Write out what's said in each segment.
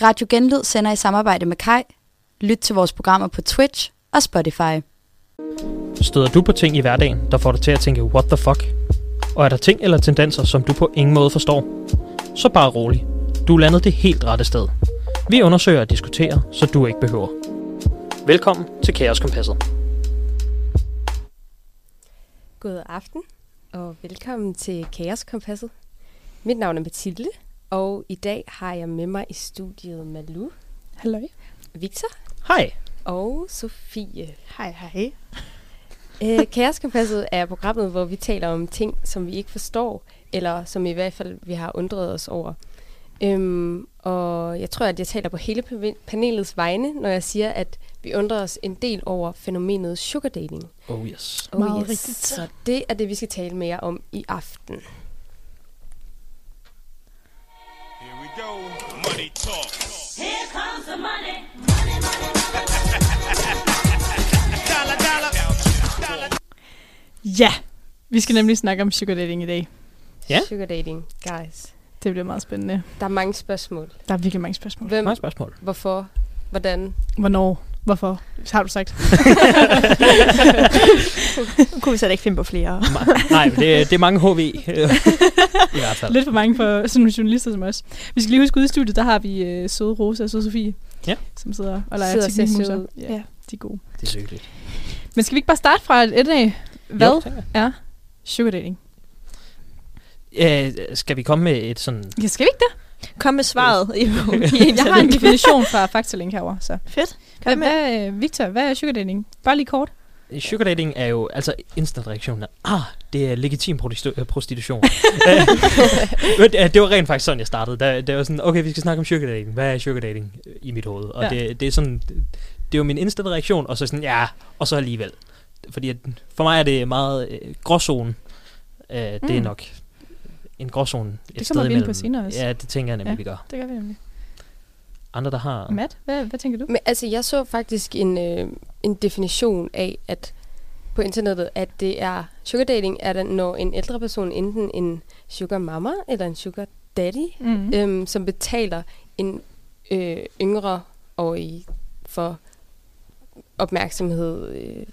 Radio Genlyd sender i samarbejde med Kai. Lyt til vores programmer på Twitch og Spotify. Støder du på ting i hverdagen, der får dig til at tænke, what the fuck? Og er der ting eller tendenser, som du på ingen måde forstår? Så bare rolig. Du er landet det helt rette sted. Vi undersøger og diskuterer, så du ikke behøver. Velkommen til Kaos Kompasset. God aften, og velkommen til Kaos Kompasset. Mit navn er Mathilde, og i dag har jeg med mig i studiet Malu, Hallo. Victor Hej. og Sofie. Hej, hej. Øh, Kaos Kompasset er programmet, hvor vi taler om ting, som vi ikke forstår, eller som i hvert fald vi har undret os over. Øhm, og jeg tror, at jeg taler på hele pa- panelets vegne, når jeg siger, at vi undrer os en del over fænomenet sugar dating. Oh yes. Oh, Meget yes. rigtigt. Så det er det, vi skal tale mere om i aften. Here we go. Money talk. dollar, dollar. Ja, vi skal nemlig snakke om sugar dating i dag. Ja. Sugar dating, guys. Det bliver meget spændende. Der er mange spørgsmål. Der er virkelig mange spørgsmål. Hvem, Mange spørgsmål. hvorfor, hvordan? Hvornår? Hvorfor? Har du sagt? Kunne vi så ikke finde på flere? Nej, det, det er mange HV. I hvert fald. Lidt for mange for sådan nogle journalister som os. Vi skal lige huske ude i studiet, der har vi øh, søde Rosa og søde Sofie. Ja. Som sidder og leger Sidder teknikmuser. Ja, Ja. de er gode. Det er lykkeligt. Men skal vi ikke bare starte fra et af? Hvad Jo, er sugar dating? Øh, skal vi komme med et sådan... Ja, skal vi ikke det? Kom med svaret. Jeg har en definition fra Faktalink herovre. Så. Fedt. Hvad, hvad, øh, Victor, hvad er sugar dating? Bare lige kort. Sugar dating er jo altså instant reaktionen. Ah, det er legitim øh, prostitution. Øh, det det var rent faktisk sådan, jeg startede. Der, det var sådan, okay, vi skal snakke om sugar dating. Hvad er sugar dating øh, i mit hoved? Og Ja. det, det er sådan, det er jo min instant reaktion, og så sådan, ja, og så alligevel. Fordi at, for mig er det meget øh, gråzone. Øh, det er Mm. nok en gråzone et Det sted kommer vi ind på imellem. senere også. Ja, det tænker jeg nemlig, Ja. ja. vi gør. Det gør vi nemlig. Andre, der har... Matt, hvad, hvad tænker du? Men altså, jeg så faktisk en, øh, en definition af, at på internettet, at det er sugar dating, er det, når en ældre person, enten en sugar mama eller en sugar daddy, Mm. øhm, som betaler en øh, yngre og i for opmærksomhed, øh,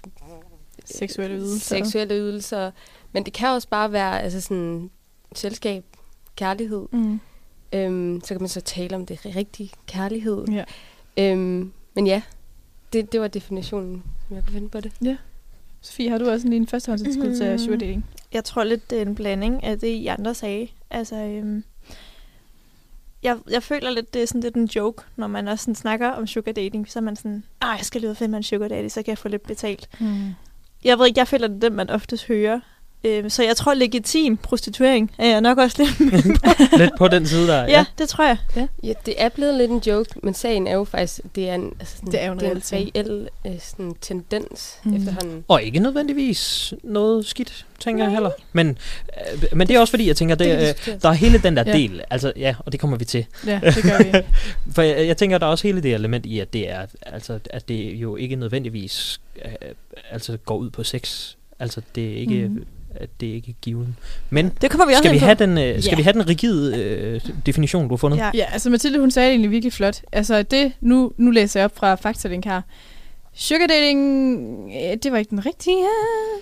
Seksuelle ydelser. seksuelle ydelser. Men det kan også bare være altså sådan selskab, kærlighed. Mm. Øhm, så kan man så tale om det rigtige kærlighed. Ja. Øhm, men ja, det, det var definitionen, som jeg kunne finde på det. Sofie, har du også lige en førstehåndstilskud til Mm. sugar dating? Jeg tror lidt, det er en blanding af det, I andre sagde. Altså, øhm, jeg, jeg føler lidt, det er sådan lidt en joke, når man også sådan snakker om sugar dating. Så er man sådan, ah, jeg skal lige ud og finde mig en sugar daddy, så kan jeg få lidt betalt. Mm. Jeg ved ikke, jeg føler, det er det, man oftest hører. Øhm, så jeg tror, legitim prostituering er jeg nok også lidt på. Lidt på den side der. ja, det tror jeg. Ja, det er blevet lidt en joke, men sagen er jo faktisk, det er en, altså sådan, Det er jo en det er en reel øh, sådan, tendens Mm. efterhånden. Og ikke nødvendigvis noget skidt, tænker jeg heller. Men, øh, men det er også fordi, jeg tænker, det, kan øh, der er hele den der Ja. ja. del, altså ja, og det kommer vi til. Ja, det gør vi. For jeg, jeg tænker, der er også hele det element i, at det er, altså, at det jo ikke nødvendigvis øh, altså går ud på sex. Altså det er ikke, mm. At det er ikke given. Men Det kommer vi også skal vi, have den, øh, skal Ja. vi have den rigide øh, definition, du har fundet? Ja. ja, altså Mathilde, hun sagde det egentlig virkelig flot. Altså det, nu, nu læser jeg op fra Faktalink her. Sugar dating, øh, det var ikke den rigtige.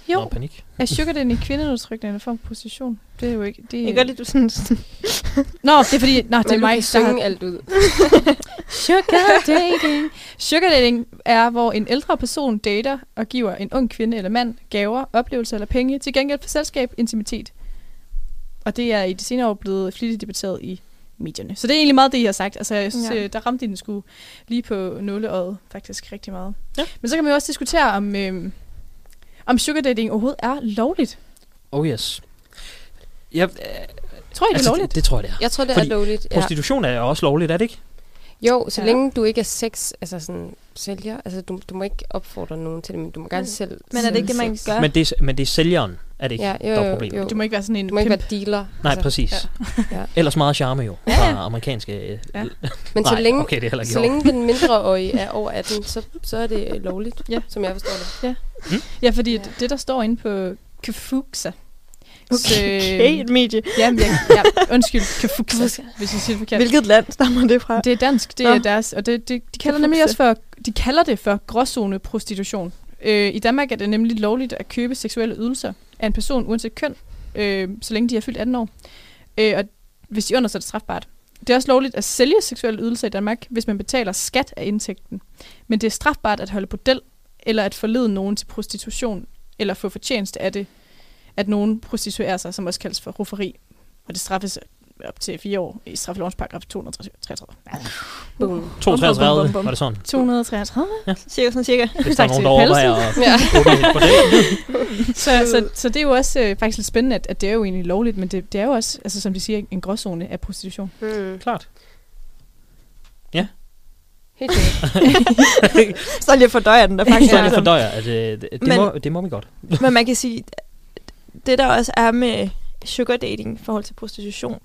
Jo, Nå, panik. er sugar dating kvindeudtrykkende eller form for position? Det er jo ikke... Det Jeg kan godt lide, du sådan, Nå, det er fordi... Nå, det er mig, der har synge alt ud. Sugar dating. Sugar dating er, hvor en ældre person dater og giver en ung kvinde eller mand gaver, oplevelser eller penge til gengæld for selskab, intimitet. Og det er i de senere år blevet flittigt debatteret i medierne. Så det er egentlig meget det, I har sagt. Altså, jeg synes, Ja. ja. der ramte I den sgu lige på nåleøjet faktisk rigtig meget. Ja. Men så kan man jo også diskutere, om, øhm, om sugar dating overhovedet er lovligt. Oh yes. Ja, øh, Tror I, det er altså, lovligt? det, det tror jeg, det er. Jeg tror, det Fordi er lovligt. Ja. Prostitution er jo også lovligt, er det ikke? Jo, så Ja. længe du ikke er sex, altså sådan sælger, altså du, du må ikke opfordre nogen til det, men du må gerne Men- selv Men er det ikke det, man gør? Men det, er, men det er sælgeren, er det ikke? Ja, jo, der er jo, problemet. jo. Du må ikke være sådan en Du må ikke være dealer. Nej, præcis. Ja. Ja. Ellers meget charme jo, Ja, fra ja. amerikanske... Øh, Ja. Men så længe, okay, det er så længe den mindreårige er over 18, så, så er det øh, lovligt, Ja. som jeg forstår det. Ja, fordi ja. det, der står inde på Kafuxa, Okay, et medie. Jamen, jeg, ja, undskyld, Kafuksa, hvis jeg siger det forkert. Hvilket land stammer det fra? Det er dansk, det Nå. er deres, og det, det, de kalder nemlig også for, de kalder det for gråzone prostitution. Øh, I Danmark er det nemlig lovligt at købe seksuelle ydelser af en person uanset køn, øh, så længe de er fyldt 18 år. Øh, og hvis de er under, så er det strafbart. Det er også lovligt at sælge seksuelle ydelser i Danmark, hvis man betaler skat af indtægten. Men det er strafbart at holde bordel, eller at forlede nogen til prostitution, eller få fortjeneste af det, at nogen prostituerer sig, som også kaldes for rufferi. Og det straffes op til fire år i straffelovens paragraf 233. Boom. 32, bum, bum. var det sådan? 233? Cirka sådan cirka. Hvis der er Tak nogen, til der overvejer Ja. Så, så, så det er jo også øh, faktisk lidt spændende, at, at det er jo egentlig lovligt, men det, det er jo også, altså, som de siger, en gråzone af prostitution. Mm. Klart. Helt sikkert. Så lige fordøjer den der faktisk. Så det ligesom. fordøjer, at øh, det, det, Men- må, det må vi godt. Men man kan sige, det der også er med sugar dating i forhold til prostitution,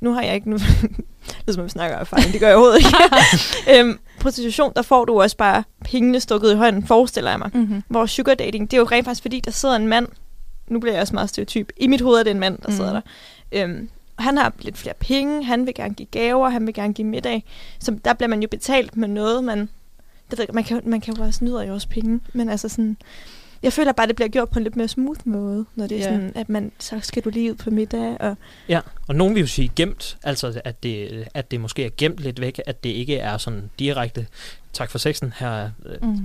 nu har jeg ikke nu, det som om vi snakker af erfaring, det gør jeg overhovedet ikke. øhm, prostitution, der får du også bare pengene stukket i hånden, forestiller jeg mig. Mm-hmm. Hvor sugar dating, det er jo rent faktisk fordi, der sidder en mand, nu bliver jeg også meget stereotyp, i mit hoved er det en mand, der Mhm. sidder der. Øhm, han har lidt flere penge, han vil gerne give gaver, han vil gerne give middag. Så der bliver man jo betalt med noget, man, det ved man kan, man kan jo også nyde af også penge, men altså sådan, jeg føler bare, det bliver gjort på en lidt mere smooth måde, når det er Ja. sådan, at man, så skal du lige ud på middag, og Ja, og nogen vil jo sige gemt, altså at det, at det måske er gemt lidt væk, at det ikke er sådan direkte, tak for sexen, her er øh, Mm.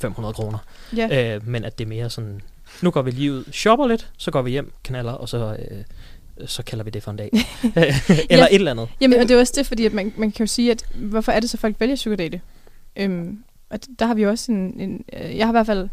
500 kroner. Ja. Øh, men at det er mere sådan, nu går vi lige ud, shopper lidt, så går vi hjem, knaller, og så, øh, så kalder vi det for en dag. Eller Ja. et eller andet. Jamen, og det er også det, fordi at man, man kan jo sige, at hvorfor er det så, folk vælger sugar date? Øhm, og der har vi også en... en øh, jeg har i hvert fald...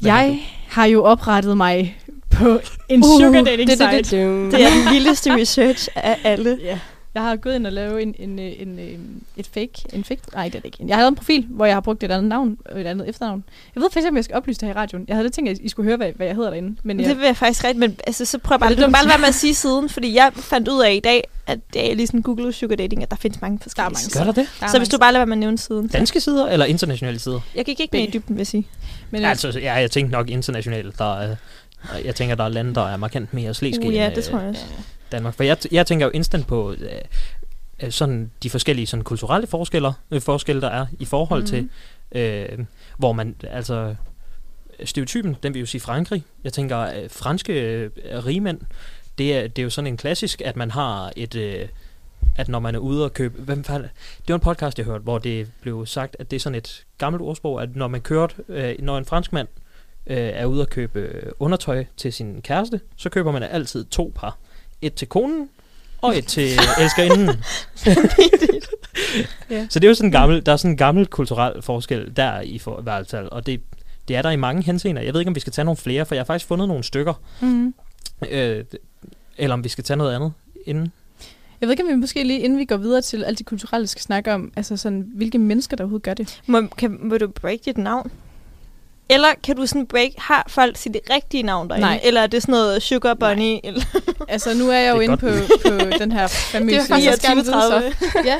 Hvad jeg har jo oprettet mig på en Uh, sugar dating Det, site. det, det, det. det er den vildeste research af alle. Ja. Jeg har gået ind og lavet en, en, øh, en, en, et fake, en fake, nej det er det ikke. Jeg har lavet en profil, hvor jeg har brugt et andet navn og et andet efternavn. Jeg ved faktisk ikke, om jeg skal oplyse det her i radioen. Jeg havde lidt tænkt, at I skulle høre, hvad, hvad jeg hedder derinde. Men Det jeg, vil jeg faktisk rigtig, men altså, så prøv bare, det du kan bare lade være med at sige siden, fordi jeg fandt ud af i dag, at det er lige sådan Google sugar dating, at der findes mange forskellige mange sider. Gør der det? der er Så hvis du bare lader være med at nævne siden. Danske sider eller internationale sider? Jeg gik ikke med i dybden, vil jeg sige. Men, øh, altså, ja, jeg tænkte nok internationalt. Der er, jeg tænker, der er lande, der er markant mere slæske Uh, ja, end det tror jeg øh, også. Danmark. For jeg, jeg tænker jo instant på øh, øh, sådan de forskellige sådan kulturelle forskelle, øh, forskelle, der er i forhold mm. til, Mhm. øh, hvor man, altså, stereotypen, den vil jo sige Frankrig. Jeg tænker, øh, franske øh, rigmænd, det er, det er jo sådan en klassisk, at man har et, øh, at når man er ude og købe, hvem fanden, det var en podcast, jeg hørte, hvor det blev sagt, at det er sådan et gammelt ordsprog, at når man kørte, øh, når en fransk mand øh, er ude og købe øh, undertøj til sin kæreste, så køber man altid to par. Et til konen, og et til elskerinden. Ja. Så det er jo sådan en gammel, der er sådan en gammel kulturel forskel der i for, hvert fald, og det, det er der i mange henseender. Jeg ved ikke, om vi skal tage nogle flere, for jeg har faktisk fundet nogle stykker, mm. øh, eller om vi skal tage noget andet inden. Jeg ved ikke, om vi måske lige, inden vi går videre til alt det kulturelle, skal snakke om, altså sådan, hvilke mennesker, der overhovedet gør det. Må, kan, må du break dit navn? Eller kan du sådan break, har folk sit rigtige navn derinde? Nej. Eller er det sådan noget Sugar Bunny? Eller? Altså, nu er jeg jo er inde på, på den her famøse... Det er faktisk Jeg skal gerne vide, 30. så. ja.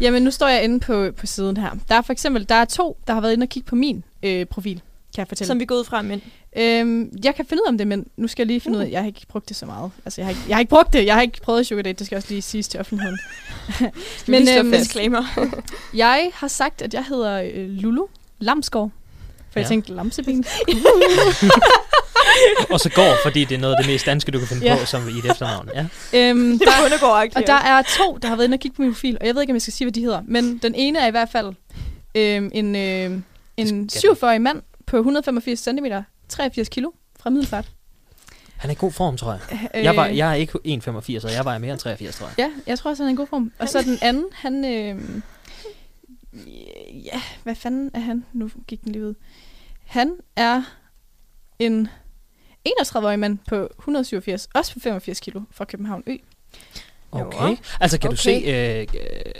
Jamen, nu står jeg inde på, på siden her. Der er for eksempel, der er to, der har været inde og kigge på min øh, profil, kan jeg fortælle. Som vi går ud fra, men Øhm, jeg kan finde ud af om det, men nu skal jeg lige finde ud Uh. af, jeg har ikke brugt det så meget. Altså, jeg har ikke, jeg har ikke brugt det. Jeg har ikke prøvet sugar date, det skal også lige siges til offentligheden. men, øhm, øhm, disclaimer. jeg har sagt, at jeg hedder øh, Lulu Lamsgaard. For ja. Jeg tænkte lamseben. Og så går, fordi det er noget af det mest danske, du kan finde Ja. på, som i et efternavn. Ja. øhm, det der, er undergård og der er to, der har været inde og kigge på min profil, og jeg ved ikke, om jeg skal sige, hvad de hedder. Men den ene er i hvert fald øhm, en, øh, en skal- 47-årig mand på 185 cm, 83 kilo fra Middelfart. Han er i god form, tror jeg. Øh, Jeg, var, jeg er ikke 1,85, og jeg vejer mere end 83, tror jeg. Ja, jeg tror også, han er i god form. Og så den anden, han... Øh, ja, hvad fanden er han? Nu gik den lige ud. Han er en 31-årig mand på 187, også på 85 kilo fra København Ø. Okay. Altså, kan okay. du se... Øh, øh,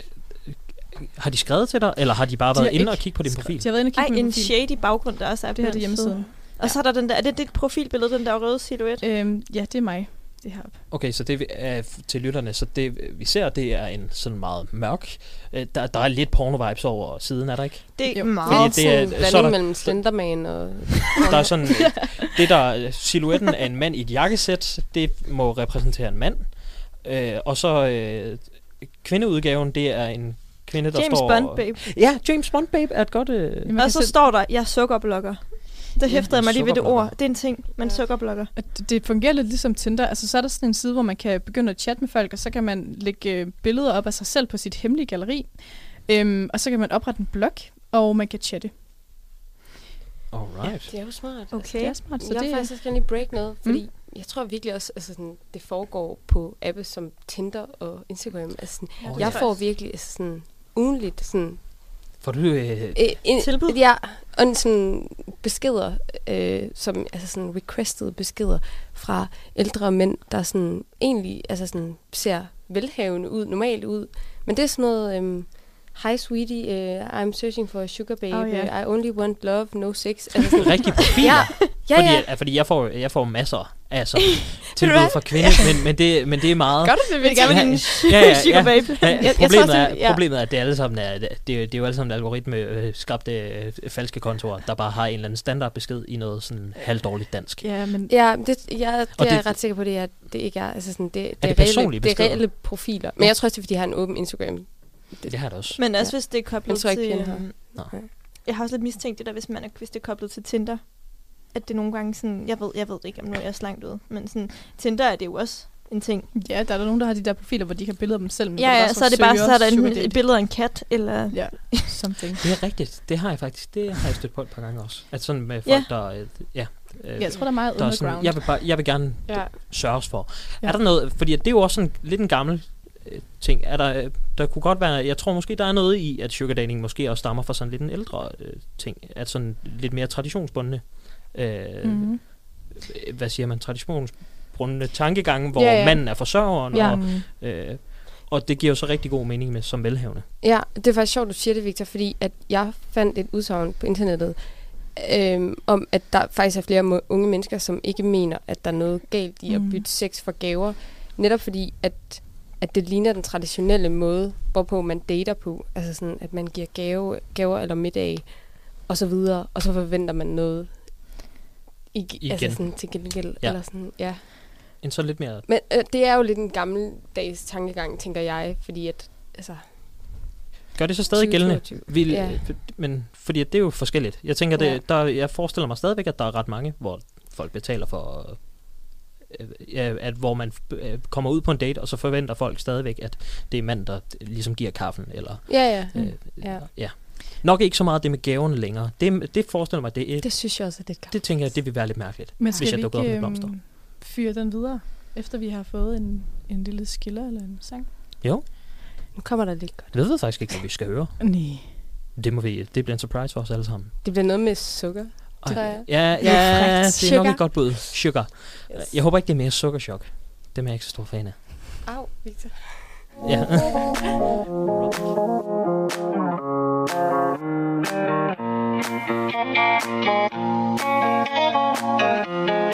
har de skrevet til dig, eller har de bare De været inde og kigge på din profil? De har været inde og Ej, kigge på min en profil. shady baggrund, der også er Det her på det er den side. hjemmesiden. Og så er der den der, er det dit profilbillede, den der røde silhuet? Øhm, ja, det er mig. Det her op. Okay, så det vi- er til lytterne, så det vi ser, det er en sådan meget mørk. øh, Der, der er lidt porno-vibes over siden, er der ikke? Det er Jo. meget... det er- sådan så blanding der- mellem Slenderman og... Der er sådan, det der silhuetten af en mand i et jakkesæt, det må repræsentere en mand. Øh, og så øh, kvindeudgaven, det er en kvinde, der James står... Bond, babe. Ja, James Bond, babe, er et godt... Øh, Og så selv- står der, jeg er sukkerblokker. Der hæftede jeg mig lige ved det ord. Det er en ting, man Ja. sukkerblokker. det- det fungerer lidt ligesom Tinder. Altså, så er der sådan en side, hvor man kan begynde at chatte med folk, og så kan man lægge øh, billeder op af sig selv på sit hemmelige galleri. Øhm, og så kan man oprette en blog, og man kan chatte. alright. Det er jo smart. Altså. Okay. Det er smart, så jeg det er... faktisk gerne lige break noget, fordi mm. jeg tror virkelig også, altså sådan, det foregår på apps som Tinder og Instagram. Altså sådan, oh, ja. jeg får virkelig altså sådan, ugenligt sådan, Får du... Øh, øh, en, Tilbud? Ja, og en sådan beskeder, øh, som, altså sådan requested beskeder fra ældre mænd, der sådan egentlig altså sådan, ser velhavende ud, normalt ud. Men det er sådan noget, øhm, hi sweetie, uh, I'm searching for a sugar baby, Oh, ja. I only want love, no sex. Altså sådan, rigtige profiler. ja, ja, fordi, ja. at- fordi jeg får, jeg får masser sådan tilbud hvad? fra kvinder, men, men, det, men det er meget... Godt, det vil jeg gerne Ja, med din ja, ja, sugar ja. babe. Ja, Jeg- jeg problemet, tror er, ja. problemet er, at det er alle sammen er, det, er- det er jo alle sammen algoritme øh, skabte øh, falske kontorer, der bare har en eller anden standardbesked i noget sådan halvdårligt dansk. Ja, men Ja, det, jeg, det er det- jeg ret sikker på, det er, det ikke er. Altså sådan, det, det, det er, reelle, det er reelle profiler. Men jeg tror også, det er, fordi jeg har en åben Instagram. Det har det også. Men også Ja. hvis det er koblet jeg tror ikke, til... pigen har. øhm, Nå. Jeg har også lidt mistænkt det der, hvis, man er, hvis det er koblet til Tinder. At det nogle gange sådan... Jeg ved, jeg ved ikke, om nu er jeg så langt ud. Men sådan, Tinder er det jo også en ting. ja, der er der nogen, der har de der profiler, hvor de kan billeder af dem selv. men Ja, ja, så er det bare, så er der date. et billede af en kat, eller... Ja, something. Det er rigtigt. Det har jeg faktisk. Det har jeg stødt på et par gange også. At sådan med folk, Ja. der... øh, Ja. øh, Ja, jeg tror, der er meget der er underground. sådan, jeg, vil bare, jeg vil gerne Ja. sørges for. Ja. Ja. Er der noget, fordi det er jo også sådan lidt en gammel øh, ting. Er der, øh, der kunne godt være, jeg tror måske, der er noget i, at sugar dating måske også stammer fra sådan lidt en ældre øh, ting. At sådan lidt mere traditionsbundne, øh, mm. hvad siger man, traditionsbundne tankegange, hvor Ja, ja, manden er forsørgeren, Ja. og, Mm. øh, og det giver jo så rigtig god mening med som velhavende. Ja, det er faktisk sjovt, du siger det, Victor, fordi at jeg fandt et udsagn på internettet, øhm, om at der faktisk er flere unge mennesker, som ikke mener, at der er noget galt i at Mhm. bytte sex for gaver. Netop fordi, at, at det ligner den traditionelle måde, hvorpå man dater på. Altså sådan, at man giver gave, gaver eller middag, og så videre, og så forventer man noget i, Igen. altså sådan til gengæld. Ja. Eller sådan, ja. En så lidt mere... Men øh, det er jo lidt en gammeldags tankegang, tænker jeg, fordi at, altså, Gør det så stadig gældende? 2022. Vil, Ja. Men fordi at det er jo forskelligt. Jeg tænker, det, Ja. der, jeg forestiller mig stadigvæk, at der er ret mange, hvor folk betaler for, øh, ja, at hvor man øh, kommer ud på en date, og så forventer folk stadigvæk, at det er mand, der ligesom giver kaffen. Eller, Ja, ja. øh, Ja. ja. Nok ikke så meget det med gaverne længere. Det, det forestiller mig, det, er, det, Det synes jeg også er lidt godt. det tænker jeg, det vil være lidt mærkeligt. Men hvis skal jeg vi dukker op med blomster. øhm, fyre den videre, efter vi har fået en, en lille skiller eller en sang? Jo, Nu kommer der lidt godt. jeg ved faktisk ikke, hvad vi skal høre. Nej. Det, må vi, det bliver en surprise for os alle sammen. Det bliver noget med sukker. Ej, tror jeg. Ja, ja frækt. det er nok et godt bud. Sugar. Yes. Jeg håber ikke, det er mere sukkerchok. Dem er jeg ikke så stor fan af. Au, Victor. Ja. Thank you.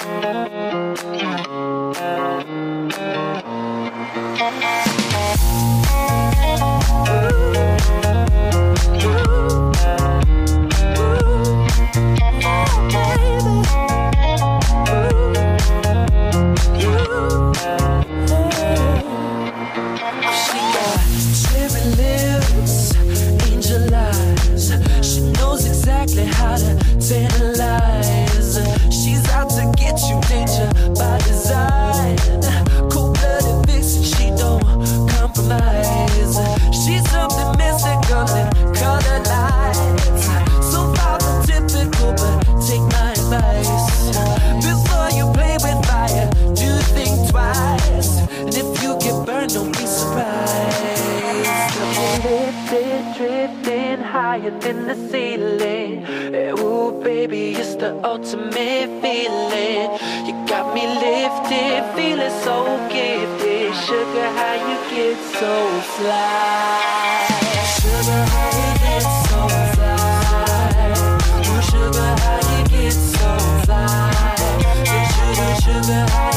Higher than the ceiling. Eh, Ooh, baby, it's the ultimate feeling. You got me lifted, feeling so gifted. Sugar, how you get so fly? Sugar, how you get so fly? Ooh, sugar, how you get so fly? Sugar, sugar, how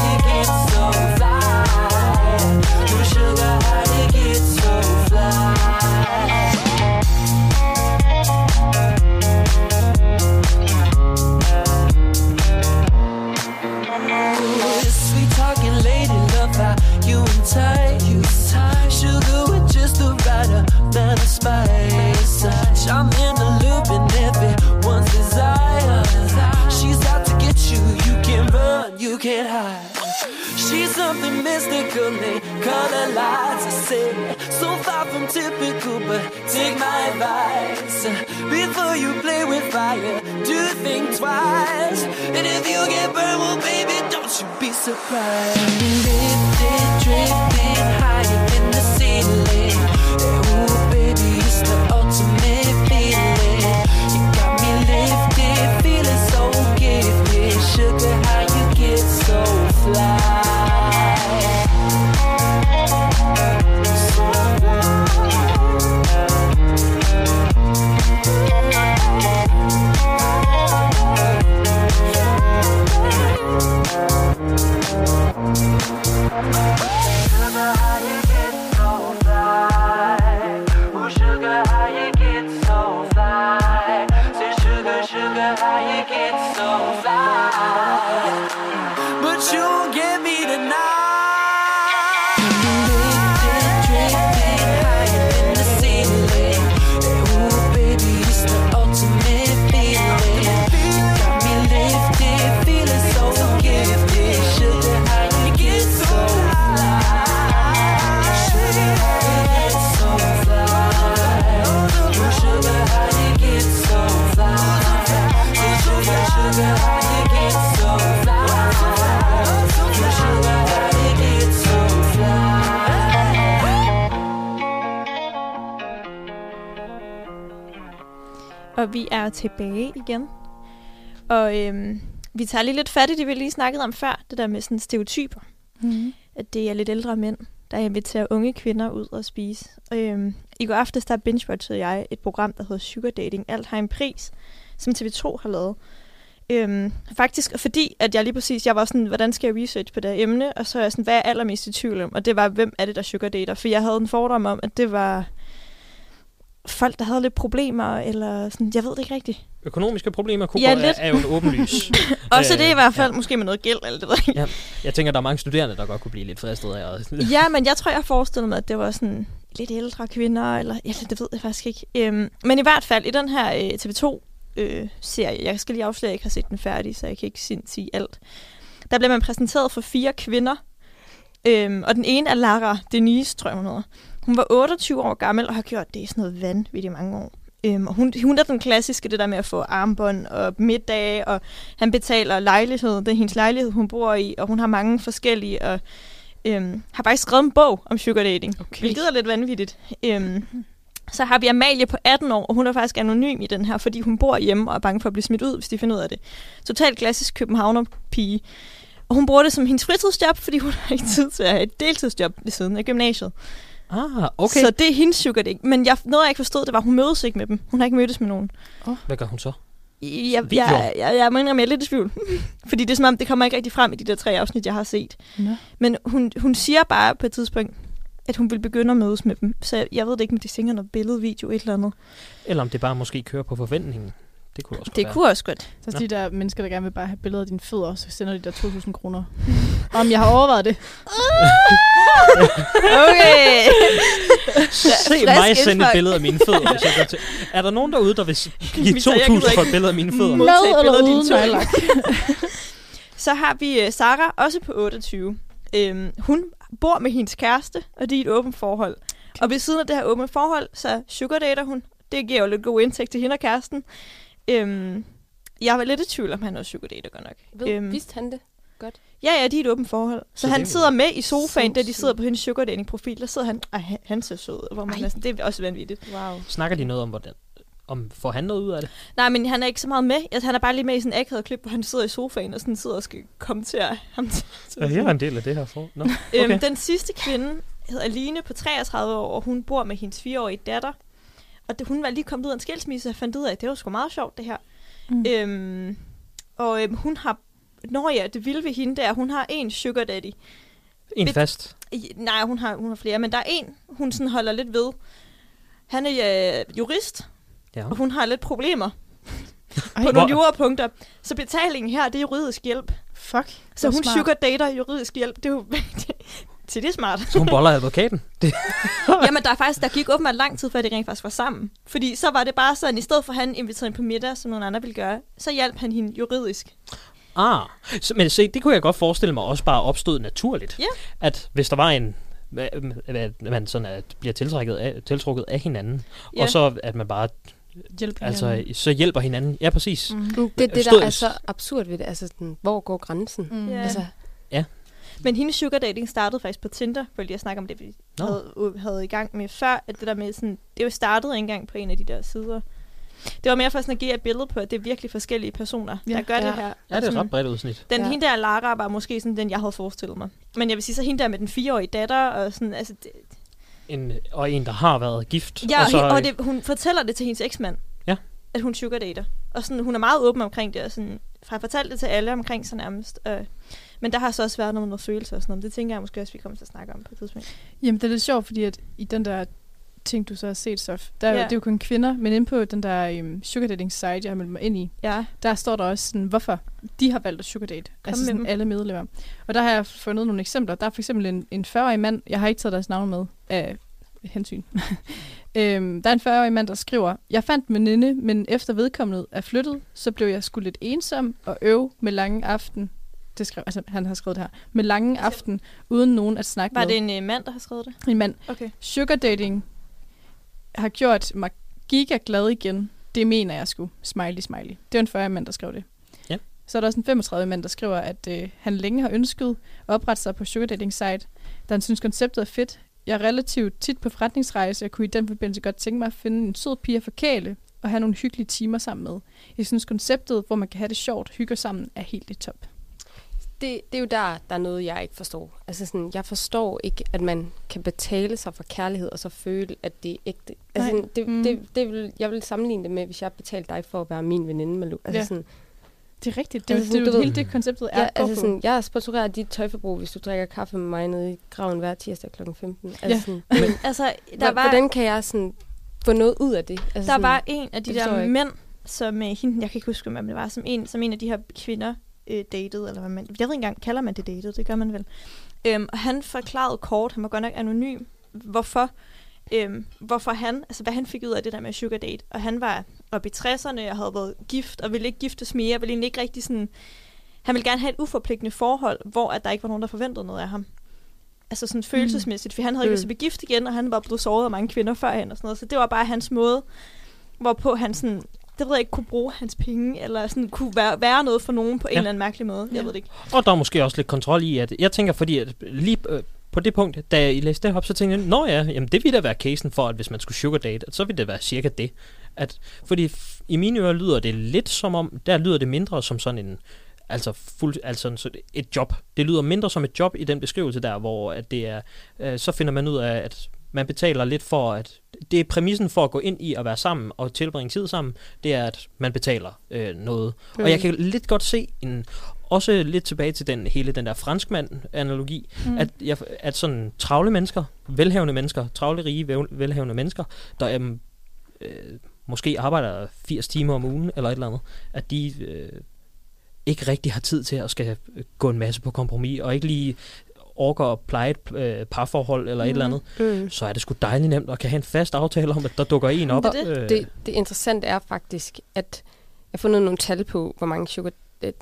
balcony, color lights. I sit so far from typical, but take my advice. Before you play with fire, do think twice. And if you get burned, well, baby, don't you be surprised. Drip, drip. Tilbage igen. Og øhm, vi tager lige lidt fat i det, vi lige snakkede om før. Det der med sådan stereotyper. Mm. At det er lidt ældre mænd, der inviterer unge kvinder ud og spise. Øhm, I går aftes, der binge jeg et program, der hedder Sugar Dating. Alt har en pris, som TV2 har lavet. Øhm, faktisk fordi, at jeg lige præcis, jeg var sådan, hvordan skal jeg research på det her emne? Og så er jeg sådan, hvad er jeg allermest i tvivl om? Og det var, hvem er det, der sugar dater? For jeg havde en fordom om, at det var folk, der havde lidt problemer, eller sådan, jeg ved det ikke rigtigt. Økonomiske problemer kunne Ja, ja, er, er jo en åbenlys. Også Øh, det i hvert fald, ja. måske med noget gæld, eller det ved jeg. Ja. Jeg tænker, der er mange studerende, der godt kunne blive lidt fristet af. at- Ja, men jeg tror, jeg forestillede mig, at det var sådan lidt ældre kvinder, eller ja, det ved jeg faktisk ikke. Øhm, men i hvert fald i den her øh, TV2-serie, jeg skal lige afsløre, at jeg ikke har set den færdig, så jeg kan ikke sige alt. Der bliver man præsenteret for fire kvinder, øhm, og den ene er Lara Denise, tror jeg hun hedder. Hun var 28 år gammel og har gjort det i sådan noget vanvittigt mange år. Øhm, og hun, hun er den klassiske, det der med at få armbånd og middag, og han betaler lejlighed. Det er hendes lejlighed, hun bor i, og hun har mange forskellige, og øhm, har faktisk skrevet en bog om sugar dating, okay. hvilket er lidt vanvittigt. Øhm, så har vi Amalie på 18 år, og hun er faktisk anonym i den her, fordi hun bor hjemme og er bange for at blive smidt ud, hvis de finder ud af det. Totalt klassisk københavner-pige. Og hun bruger det som hendes fritidsjob, fordi hun har ikke tid til at have et deltidsjob ved siden af gymnasiet. Ah, okay. Så det er hendes sugar dating. Men jeg, noget, jeg ikke forstod, det var, at hun mødes ikke med dem. Hun har ikke mødtes med nogen. Hvad gør hun så? Jeg, Videoer? jeg, jeg, jeg mener, jeg er lidt i tvivl. Fordi det er som om, det kommer ikke rigtig frem i de der tre afsnit, jeg har set. Nå. Men hun, hun siger bare på et tidspunkt, at hun vil begynde at mødes med dem. Så jeg, jeg ved det ikke, om de tænker noget billede, video, et eller andet. Eller om det bare måske kører på forventningen. Det kunne også godt Det være. kunne også godt. Så Nå. de der mennesker, der gerne vil bare have billeder af dine fødder, så sender de der 2.000 kroner. Om jeg har overvejet det. Okay. Se mig sende et billede af mine fødder, hvis jeg går til. Er der nogen derude, der vil give Victor, jeg 2.000 gider for et billede af mine fødder? Med eller uden nejlak? Så har vi uh, Sara, også på 28. Øhm, hun bor med hendes kæreste, og de er i et åbent forhold. Okay. Og ved siden af det her åbne forhold, så sugar dater hun. Det giver jo lidt god indtægt til hende og kæresten. Øhm, jeg var lidt i tvivl om, han også sugar dater godt nok. Ved, øhm. Vidste han det? Ja, ja, de er et åbent forhold. Så, Så han er- sidder med i sofaen, da de sidder på hendes sugar dating profil. Der sidder han, ej, han- ser sød ud, hvor man er sådan, det er også vanvittigt. Wow. Snakker de noget om, hvordan? Om, får han noget ud af det? Nej, men han er ikke så meget med. Altså, han er bare lige med i sådan en akavet klip, hvor han sidder i sofaen og sådan sidder og skal kommentere ham. Ja, jeg er en del af det her for. Nå. Øhm, Okay. den sidste kvinde hedder Aline på 33 år, og hun bor med hendes fireårige datter. Og det, hun var lige kommet ud af en skilsmisse og fandt ud af, at det var sgu meget sjovt, det her. Mm. Øhm, og øhm, hun har... Nå ja, det vilde ved hende, det er, at hun har en sugar daddy. En Bit- fast. Nej, hun har, hun har flere, men der er en, hun sådan holder lidt ved. Han er øh, jurist, Ja. og hun har lidt problemer Ej, på nogle jurapunkter. Så betalingen her, det er juridisk hjælp. fuck. Så hun smart. sugar dater juridisk hjælp. Det er jo... til det er smart. Så hun boller advokaten. Det. Jamen, der, er faktisk, der gik åbenbart lang tid, før de rent faktisk var sammen. Fordi så var det bare sådan, i stedet for at han inviterede hende på middag, som nogle andre ville gøre, så hjalp han hende juridisk. Ah, så, men se, det kunne jeg godt forestille mig også bare opstod naturligt. Ja. At hvis der var en at man sådan at bliver tiltrukket af, tiltrukket af hinanden. Ja. Og så at man bare, Hjælp altså, hinanden. så hjælper hinanden. Ja, præcis. Mm. Det er det, der er så absurd ved det. Altså, sådan, hvor går grænsen? Mm. Ja. Altså, Men hendes sugar dating startede faktisk på Tinder, for lige at snakke om det, vi Nå. havde, havde i gang med før, at det der med sådan, det jo startede ikke engang på en af de der sider. Det var mere for sådan at give et billede på, at det er virkelig forskellige personer, Ja. der gør Ja. det her. Ja, det er et ret bredt udsnit. Den Ja. hende der Lara var måske sådan den, jeg havde forestillet mig. Men jeg vil sige, så hende der med den fireårige datter, og sådan, altså, det, En, og en, der har været gift. ja, og så, og, og det, hun fortæller det til hendes eksmand, Ja. at hun sugar dater. Og sådan, hun er meget åben omkring det, og sådan, har fortalt det til alle omkring sig nærmest. Øh, men der har så også været noget noget følelse og sådan noget. Det tænker jeg måske også, vi kommer til at snakke om på et tidspunkt. Jamen, det er lidt sjovt, fordi at i den der ting, du så har set, Sof, der. Ja. det er jo kun kvinder, men inde på den der um, sugar dating site, jeg har meldt mig ind i, Ja, der står der også sådan, hvorfor de har valgt at sugar date. Kom altså med sådan dem. alle medlemmer. Og der har jeg fundet nogle eksempler. Der er for eksempel en, en 40-årig mand, jeg har ikke taget deres navn med af hensyn. øhm, der er en 40-årig mand, der skriver, jeg fandt en veninde, men efter vedkommende er flyttet, så blev jeg sgu lidt ensom og øv med lange aften. Det skrev, altså, han har skrevet det her. Med lange aften, uden nogen at snakke var med. det en øh, mand, der har skrevet det? en mand. Okay. Sugar dating har gjort mig giga glad igen. Det mener jeg sgu. Smiley, smiley. Det var en 40 mand, der skrev det. Ja. Så er der også en 35 mand, der skriver, at øh, han længe har ønsket at oprette sig på sugar dating site, da han synes, konceptet er fedt. Jeg er relativt tit på forretningsrejse, og kunne i den forbindelse godt tænke mig at finde en sød pige at forkæle og have nogle hyggelige timer sammen med. Jeg synes, konceptet, hvor man kan have det sjovt, hygger sammen, er helt i top. Det, det er jo der, der er noget, jeg ikke forstår. Altså sådan, jeg forstår ikke, at man kan betale sig for kærlighed, og så føle, at det er ægte. Altså, sådan, det, Mm. det, det vil, jeg vil sammenligne det med, hvis jeg betalte dig for at være min veninde, Malou. Altså Ja. sådan, Det er rigtigt. Det er, Altså, altså, det, er du hele det, konceptet er. ja, altså på. sådan, jeg sponsorerer dit tøjforbrug, hvis du drikker kaffe med mig nede i graven hver tirsdag kl. 15. Altså Ja. sådan, Men, altså, der var, hvordan kan jeg sådan få noget ud af det? Altså der sådan, var en af de det der mænd, som øh, hende, jeg kan ikke huske, hvem det var, som en, som en af de her kvinder øh, datede, eller hvad man, jeg ved ikke engang, kalder man det datet, det gør man vel. Øhm, og han forklarede kort, han var godt nok anonym, hvorfor, øhm, hvorfor han, altså hvad han fik ud af det der med sugar date. Og han var oppe i 60'erne og havde været gift, og ville ikke giftes mere, ville egentlig ikke rigtig sådan, han ville gerne have et uforpligtende forhold, hvor at der ikke var nogen, der forventede noget af ham. Altså sådan følelsesmæssigt, for han havde ikke Mm. lyst til at blive gift igen, og han var blevet såret af mange kvinder førhen og sådan noget. Så det var bare hans måde, hvorpå han sådan, det ved jeg ikke, kunne bruge hans penge, eller sådan kunne være, være noget for nogen på en Ja. eller anden mærkelig måde. Jeg Ja. ved det ikke. Og der er måske også lidt kontrol i, at jeg tænker, fordi at lige øh, på det punkt, da I læste det op, så tænkte jeg, nå ja, jamen det ville da være casen for, at hvis man skulle sugar date, at så ville det være cirka det. At, fordi f- i mine ører lyder det lidt som om, der lyder det mindre som sådan en, altså, fuld, altså et job. Det lyder mindre som et job i den beskrivelse der, hvor at det er, øh, så finder man ud af, at man betaler lidt for, at det er præmissen for at gå ind i at være sammen og tilbringe tid sammen, det er, at man betaler øh, noget. Mm. Og jeg kan lidt godt se en, også lidt tilbage til den hele den der franskmand-analogi, mm. at, jeg, at sådan travle mennesker, velhavende mennesker, travle rige, vel, velhavende mennesker, der øhm, øh, måske arbejder 80 timer om ugen eller et eller andet, at de øh, ikke rigtig har tid til at skal øh, gå en masse på kompromis, og ikke lige orker at pleje et øh, parforhold eller mm. et eller andet, Mm. så er det sgu dejligt nemt at kan have en fast aftale om, at der dukker en op. Det det. Øh, Det, det interessante er faktisk, at jeg har fundet nogle tal på, hvor mange sugar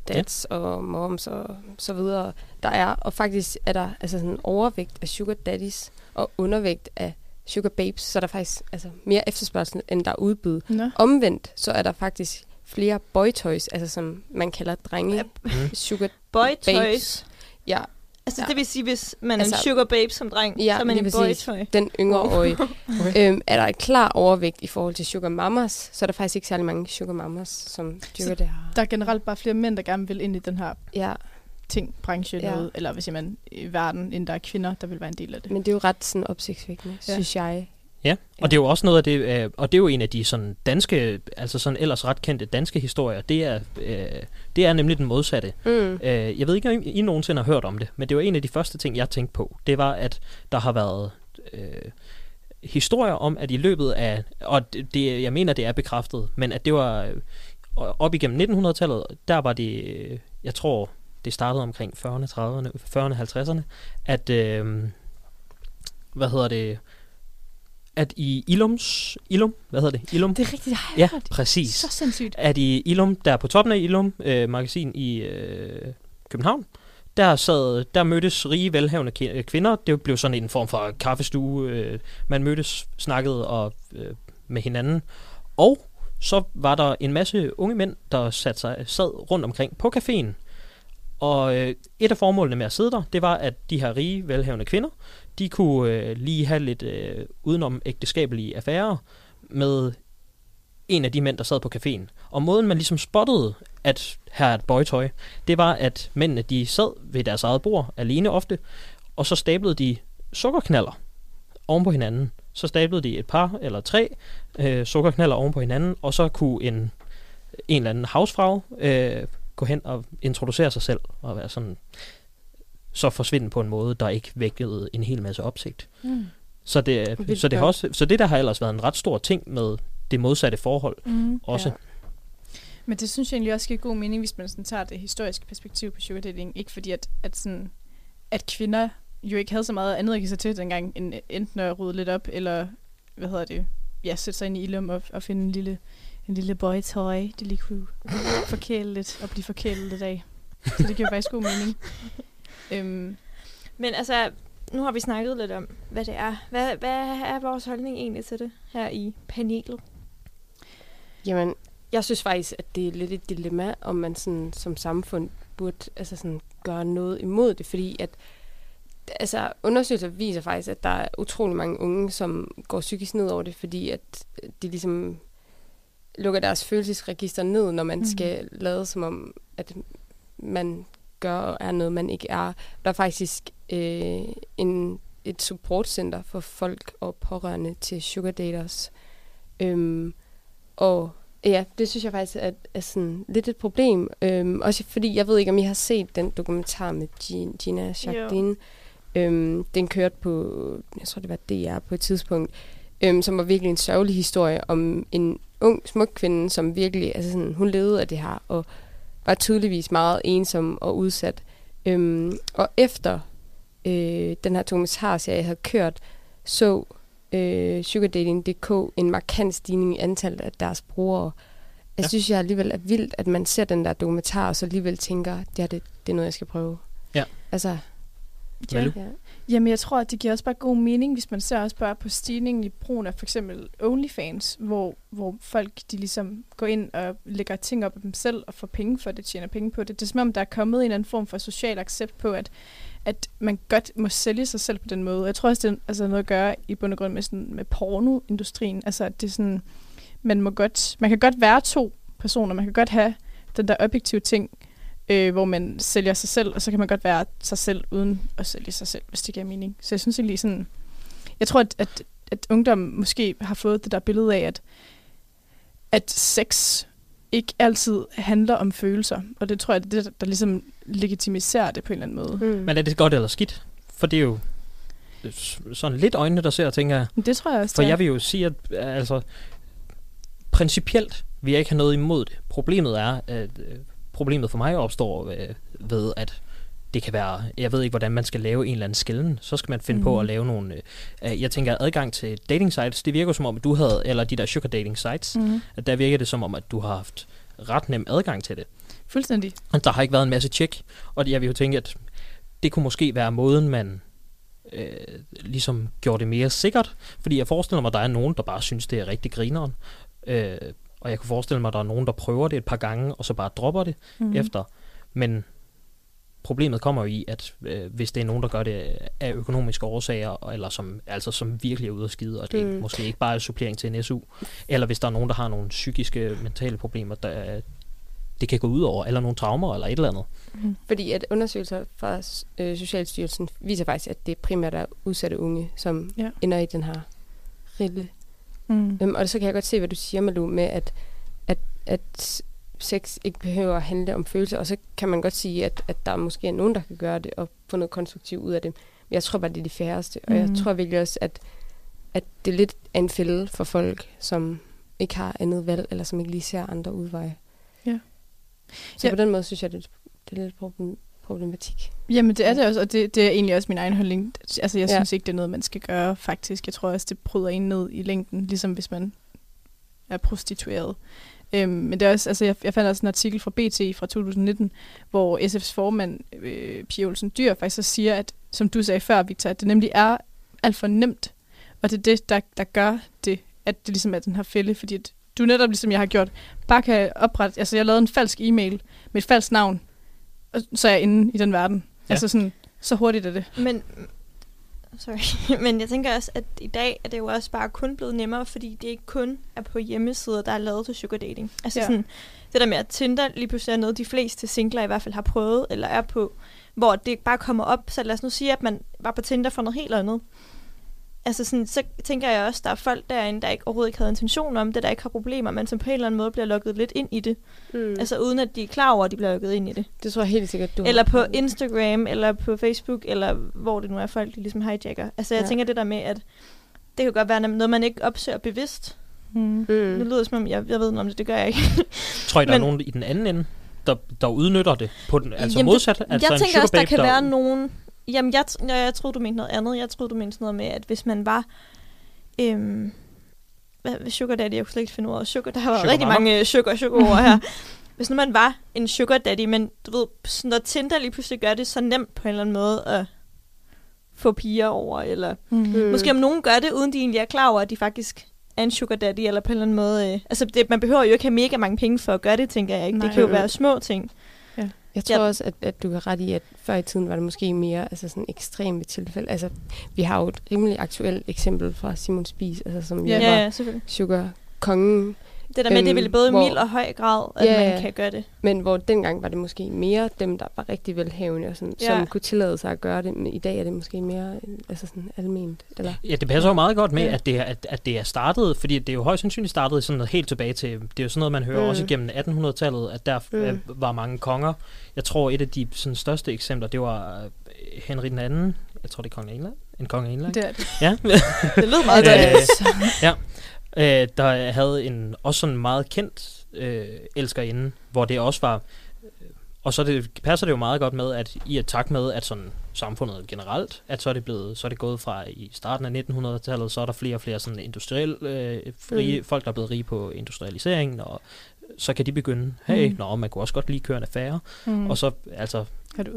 dads ja. og moms og så videre der er. Og faktisk er der altså sådan overvægt af sugar daddies og undervægt af sugar babes, så er der faktisk altså, mere efterspørgsel, end der er udbud. Nå. Omvendt, så er der faktisk flere boy toys, altså som man kalder drenge mm. sugar Boy babes. toys. Ja, Altså Ja. det vil sige, hvis man er Altså- en sugar babe som dreng, Ja, så er man en boy præcis. toy. den yngreårige. øhm, er der et klar overvægt i forhold til sugar mamas, så er der faktisk ikke særlig mange sugar mamas, som dyrker det her. Der er generelt bare flere mænd, der gerne vil ind i den her Ja, ting, branche, Ja. noget, eller hvis man i verden, end der er kvinder, der vil være en del af det. men det er jo ret sådan opsigtsvækkende, ja. synes jeg. Ja, og det er jo også noget af det, øh, og det er jo en af de sådan danske, altså sådan ellers ret kendte danske historier, det er, øh, det er nemlig den modsatte. Mm. Øh, jeg ved ikke, om I nogensinde har hørt om det, men det var en af de første ting, jeg tænkte på. Det var, at der har været øh, historier om, at i løbet af, og det, jeg mener, det er bekræftet, men at det var øh, op igennem 1900-tallet, der var det, øh, jeg tror, det startede omkring 40'erne, 30'erne, 40'erne, 50'erne, at, øh, hvad hedder det, at i Ilums, Ilum, hvad hedder det, Ilum? Det er rigtigt, jeg Ja, hørt. præcis Så sindssygt. at i Ilum, der på toppen af Ilum øh, magasin i øh, København, der, sad, der mødtes rige, velhavende øh, kvinder. Det blev sådan en form for kaffestue. Øh, man mødtes, snakkede og, øh, med hinanden. Og så var der en masse unge mænd, der satte sig, sad rundt omkring på caféen. Og øh, et af formålene med at sidde der, det var, at de her rige, velhavende kvinder, de kunne øh, lige have lidt øh, udenom ægteskabelige affærer med en af de mænd, der sad på caféen. Og måden, man ligesom spottede, at her er et bøjtøj, det var, at mændene de sad ved deres eget bord, alene ofte, og så stablede de sukkerknaller oven på hinanden. Så stablede de et par eller tre øh, sukkerknaller oven på hinanden, og så kunne en, en eller anden havsfrag øh, gå hen og introducere sig selv og være sådan så forsvinde på en måde, der ikke vækkede en hel masse opsigt. Mm. Så det, Vildt så det, har også, så det der har ellers været en ret stor ting med det modsatte forhold Mm. også. Ja. Men det synes jeg egentlig også giver god mening, hvis man sådan tager det historiske perspektiv på sugar dating. Ikke fordi, at, at, sådan, at kvinder jo ikke havde så meget andet at give sig til dengang, end enten at rydde lidt op, eller hvad hedder det, ja, sætte sig ind i ilum og, og finde en lille, en lille boy-toy, de lige kunne forkæle lidt og blive forkælet lidt af. Så det giver faktisk god mening. Øhm, Men altså, nu har vi snakket lidt om, hvad det er. Hvad, hvad er vores holdning egentlig til det her i panelet? Jamen, jeg synes faktisk, at det er lidt et dilemma, om man sådan, som samfund burde altså sådan, gøre noget imod det, fordi at altså, undersøgelser viser faktisk, at der er utrolig mange unge, som går psykisk ned over det, fordi at de ligesom lukker deres følelsesregister ned, når man mm. skal lade som om, at man gør og er noget, man ikke er. Der er faktisk øh, en, et supportcenter for folk og pårørende til sugar daters. Øhm, og ja, det synes jeg faktisk er, er sådan lidt et problem. Øhm, også fordi, jeg ved ikke, om I har set den dokumentar med Gina, Gina Jacqueline. Øhm, den kørte på, jeg tror det var DR på et tidspunkt, øhm, som var virkelig en sørgelig historie om en ung, smuk kvinde, som virkelig, altså sådan, hun levede af det her, og var tydeligvis meget ensom og udsat. Øhm, og efter øh, den her dokumentarserie havde kørt, så øh, SugarDating.dk en markant stigning i antallet af deres brugere. Jeg Ja. synes jeg alligevel er vildt, at man ser den der dokumentar, og så alligevel tænker, ja, det, det er noget, jeg skal prøve. Ja. Altså, ja. Jamen, jeg tror, at det giver også bare god mening, hvis man ser også bare på stigningen i brugen af for eksempel OnlyFans, hvor, hvor folk de ligesom går ind og lægger ting op af dem selv og får penge for det, tjener penge på det. Det er som om, der er kommet en eller anden form for social accept på, at, at man godt må sælge sig selv på den måde. Jeg tror også, det er altså noget at gøre i bund og grund med, sådan, med pornoindustrien. Altså, at det er sådan, man, må godt, man kan godt være to personer, man kan godt have den der objektive ting, øh, hvor man sælger sig selv, og så kan man godt være sig selv, uden at sælge sig selv, hvis det giver mening. Så jeg synes egentlig sådan, jeg tror, at, at, at ungdom måske har fået det der billede af, at, at sex ikke altid handler om følelser, og det tror jeg, det er det, der ligesom legitimiserer det på en eller anden måde. Mm. Men er det godt eller skidt? For det er jo sådan lidt øjnene, der ser, tænker jeg. Det tror jeg også, For jeg vil jo sige, at altså, principielt vil jeg ikke have noget imod det. Problemet er, at øh, problemet for mig opstår øh, ved, at det kan være, jeg ved ikke, hvordan man skal lave en eller anden skælden. Så skal man finde mm. på Mhm. at lave nogle, øh, øh, jeg tænker, adgang til dating sites, det virker som om, at du havde, eller de der sugar dating sites, mm. At der virker det som om, at du har haft ret nem adgang til det. Fuldstændig. Og der har ikke været en masse tjek, og jeg vil jo tænke, at det kunne måske være måden, man øh, ligesom gjorde det mere sikkert. Fordi jeg forestiller mig, at der er nogen, der bare synes, det er rigtig grineren. Øh, og jeg kunne forestille mig, at der er nogen, der prøver det et par gange, og så bare dropper det Mm. mm. efter. Men problemet kommer jo i, at øh, hvis det er nogen, der gør det af økonomiske årsager, eller som, altså som virkelig er ude at skide, og det Mm. mm. måske ikke bare er supplering til en SU, eller hvis der er nogen, der har nogle psykiske, mentale problemer, der det kan gå ud over, eller nogle traumer, eller et eller andet. Fordi at undersøgelser fra øh, Socialstyrelsen viser faktisk, at det primært er udsatte unge, som ja. ender i den her rille. Mm. Øhm, og så kan jeg godt se, hvad du siger, Malu, med at, at, at sex ikke behøver at handle om følelser. Og så kan man godt sige, at, at der måske er nogen, der kan gøre det og få noget konstruktivt ud af det. Men jeg tror bare, det er de færreste. Og jeg tror virkelig også, at, at det er lidt en fælde for folk, som ikke har andet valg, eller som ikke lige ser andre udveje. Ja. Så Ja. på den måde synes jeg, det, det er lidt problem, problematik. Jamen, det er det også, og det, det er egentlig også min egen holdning. Altså, jeg Ja. synes ikke, det er noget, man skal gøre, faktisk. Jeg tror også, det bryder en ned i længden, ligesom hvis man er prostitueret. Øhm, men det er også, altså jeg, jeg fandt også en artikel fra BT fra 2019, hvor SF's formand, øh, Pia Olsen Dyr, faktisk også siger, at som du sagde før, Victor, at det nemlig er alt for nemt. Og det er det, der, der gør det, at det ligesom er den her fælde, fordi at du netop, ligesom jeg har gjort, bare kan oprette, altså jeg lavede en falsk e-mail med et falsk navn, så er jeg inde i den verden. Ja. Altså sådan, så hurtigt er det. Men, sorry, men jeg tænker også, at i dag er det jo også bare kun blevet nemmere, fordi det ikke kun er på hjemmesider, der er lavet til sugar dating. Altså ja. sådan, det der med, at Tinder lige pludselig er noget, de fleste singler i hvert fald har prøvet, eller er på, hvor det bare kommer op. Så lad os nu sige, at man var på Tinder for noget helt andet. Altså sådan, så tænker jeg også, at der er folk derinde, der ikke overhovedet ikke havde intention om det, der ikke har problemer, men som på en eller anden måde bliver lukket lidt ind i det. Mm. Altså uden at de er klar over, at de bliver lukket ind i det. det tror jeg helt sikkert, du Eller på. Instagram, eller på Facebook, eller hvor det nu er folk, de ligesom hijacker. Altså jeg Ja. tænker det der med, at det kan godt være noget, man ikke opsøger bevidst. Mm. Mm. Nu lyder det som om, jeg, jeg ved noget om det, det gør jeg ikke. Tror I, der er Men- nogen i den anden ende, der, der udnytter det på den, altså Jamen, det- modsat? altså jeg en tænker også, der kan være nogen... Jamen, jeg, jeg, jeg troede, du mente noget andet. Jeg troede, du mente noget med, at hvis man var... Øhm, hvad, sugar daddy? Jeg kunne slet ikke finde ordet. Sugar, der har Sugar rigtig mama. mange øh, sugar, sugar ord her. hvis nu man var en sugar daddy, men du ved, sådan når Tinder lige pludselig gør det så nemt på en eller anden måde at få piger over, eller Mm. mm. måske om nogen gør det, uden de egentlig er klar over, at de faktisk er en sugar daddy, eller på en eller anden måde... Øh, altså, det, man behøver jo ikke have mega mange penge for at gøre det, tænker jeg ikke. Nej. Det kan jo Mm. være små ting. Jeg tror Ja. også, at, at du kan ret i, at før i tiden var det måske mere altså sådan ekstreme tilfælde. Altså, vi har jo et rimelig aktuelt eksempel fra Simon Spies, altså, som Ja. ja. Ja, var ja, selvfølgelig. sugar kongen. Det der med, øhm, det Øhm, både hvor- mild og høj grad, at Ja, man ja. kan gøre det. Men hvor dengang var det måske mere dem, der var rigtig velhavende, og sådan, Ja. som kunne tillade sig at gøre det. Men i dag er det måske mere øh, altså sådan alment. Eller? Ja, det passer jo meget godt med, Ja. at, det er, at, at det er startet, fordi det er jo højst sandsynligt startet sådan noget helt tilbage til, det er jo sådan noget, man hører Mm. også igennem 1800-tallet, at der Mm. var mange konger. Jeg tror, et af de sådan, største eksempler, det var øh, Henrik den anden, jeg tror, det er kongen af England, en konge af England. Det er det. Ja, Det lød meget Øh, godt. Øh, der havde en også sådan meget kendt øh, elskerinde, hvor det også var og så det, passer det jo meget godt med, at i et takt med, at sådan samfundet generelt, at så er det blevet, så er det gået fra i starten af 1900-tallet, så er der flere og flere sådan industrielle øh, frie, Mm. folk, der er blevet rige på industrialiseringen, og så kan de begynde, hey, Mm. nå, man kunne også godt lige køre en affære, Mm. og så altså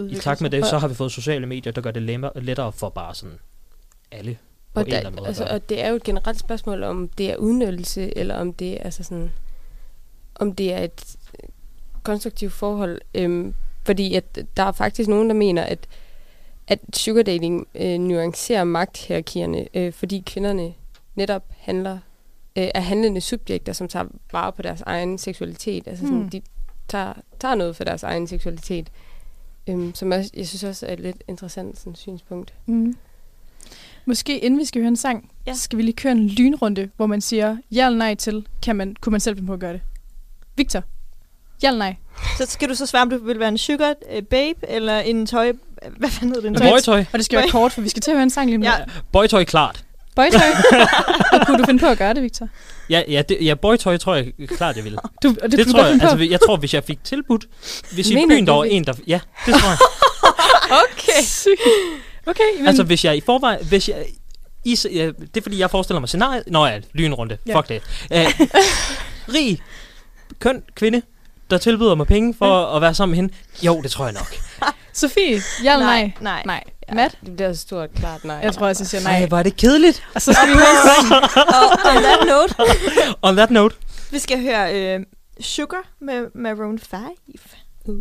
i takt med det, så har vi fået sociale medier, der gør det lettere for bare sådan alle Og, eller der, anden måde. altså, og det er jo et generelt spørgsmål, om det er udnyttelse, eller om det er, altså sådan, om det er et konstruktivt forhold. Øhm, fordi at der er faktisk nogen, der mener, at, at sugar dating øh, nuancerer magthierarkierne, øh, fordi kvinderne netop handler, øh, er handlende subjekter, som tager vare på deres egen seksualitet. Altså sådan, Hmm. de tager, tager noget for deres egen seksualitet. Øhm, som også, jeg synes også er et lidt interessant sådan, synspunkt. Mm. Måske inden vi skal høre en sang, Ja. ja. skal vi lige køre en lynrunde, hvor man siger ja eller nej til, kan man, kunne man selv finde på at gøre det. Victor, ja eller nej? Så skal du så svare, om du vil være en sugar øh, babe, eller en tøj... Hvad fanden hedder det? En? Boytøj, Og det skal være kort, for vi skal til at høre en sang lige nu. Ja. boytøj klart. Boytøj. og kunne du finde på at gøre det, Victor? Ja, ja, det, ja boytøj tror jeg klart, jeg ville. Du, og det, Det, tror jeg, finde på. altså jeg tror, hvis jeg fik tilbudt, hvis i Mener byen du der var en, der... Ja, det tror jeg. Okay. Sygt. Okay, men... altså hvis jeg i forvejen... Hvis jeg, i, ja, det er fordi, jeg forestiller mig scenariet... Nå ja, lynrunde. Ja. Fuck det. Uh, rig, køn kvinde, der tilbyder mig penge for at være sammen med hende. Jo, det tror jeg nok. Sofie, ja eller nej? Nej. Nej. Matt? Det bliver stort klart nej. Jeg tror også, jeg siger Nej, nej. er det kedeligt. Og så skal vi høre on that note, On that note. vi skal høre øh, Sugar med Maroon 5. Uh.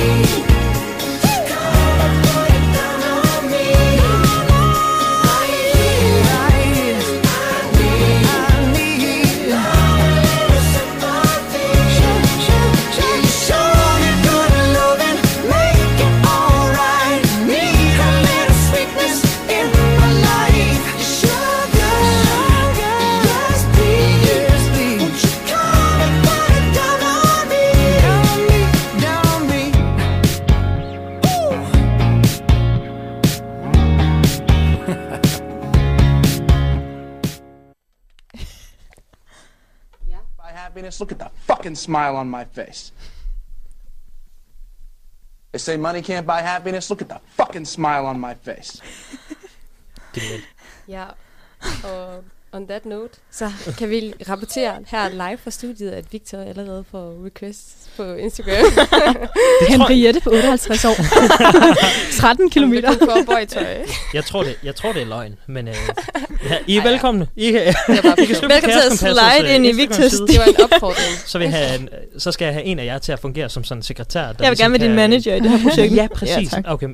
Yes smile on my face. They say money can't buy happiness. Look at the fucking smile on my face. Genialt. Ja, og on that note, så kan vi rapportere her live fra studiet, at Victor allerede får requests på Instagram. Henriette på 58 år. 13 kilometer. Jeg tror, det, jeg tror, det er løgn, men øh, ja, I er velkomne. I, kan- Det bare I kan Velkommen til at slide øh, ind i Instagram-side. Victors Det var en opfordring. Så, vil have en, så skal jeg have en af jer til at fungere som sådan en sekretær. Der Jeg vil ligesom gerne være din manager i det her projekt. Ja, præcis. tak. okay,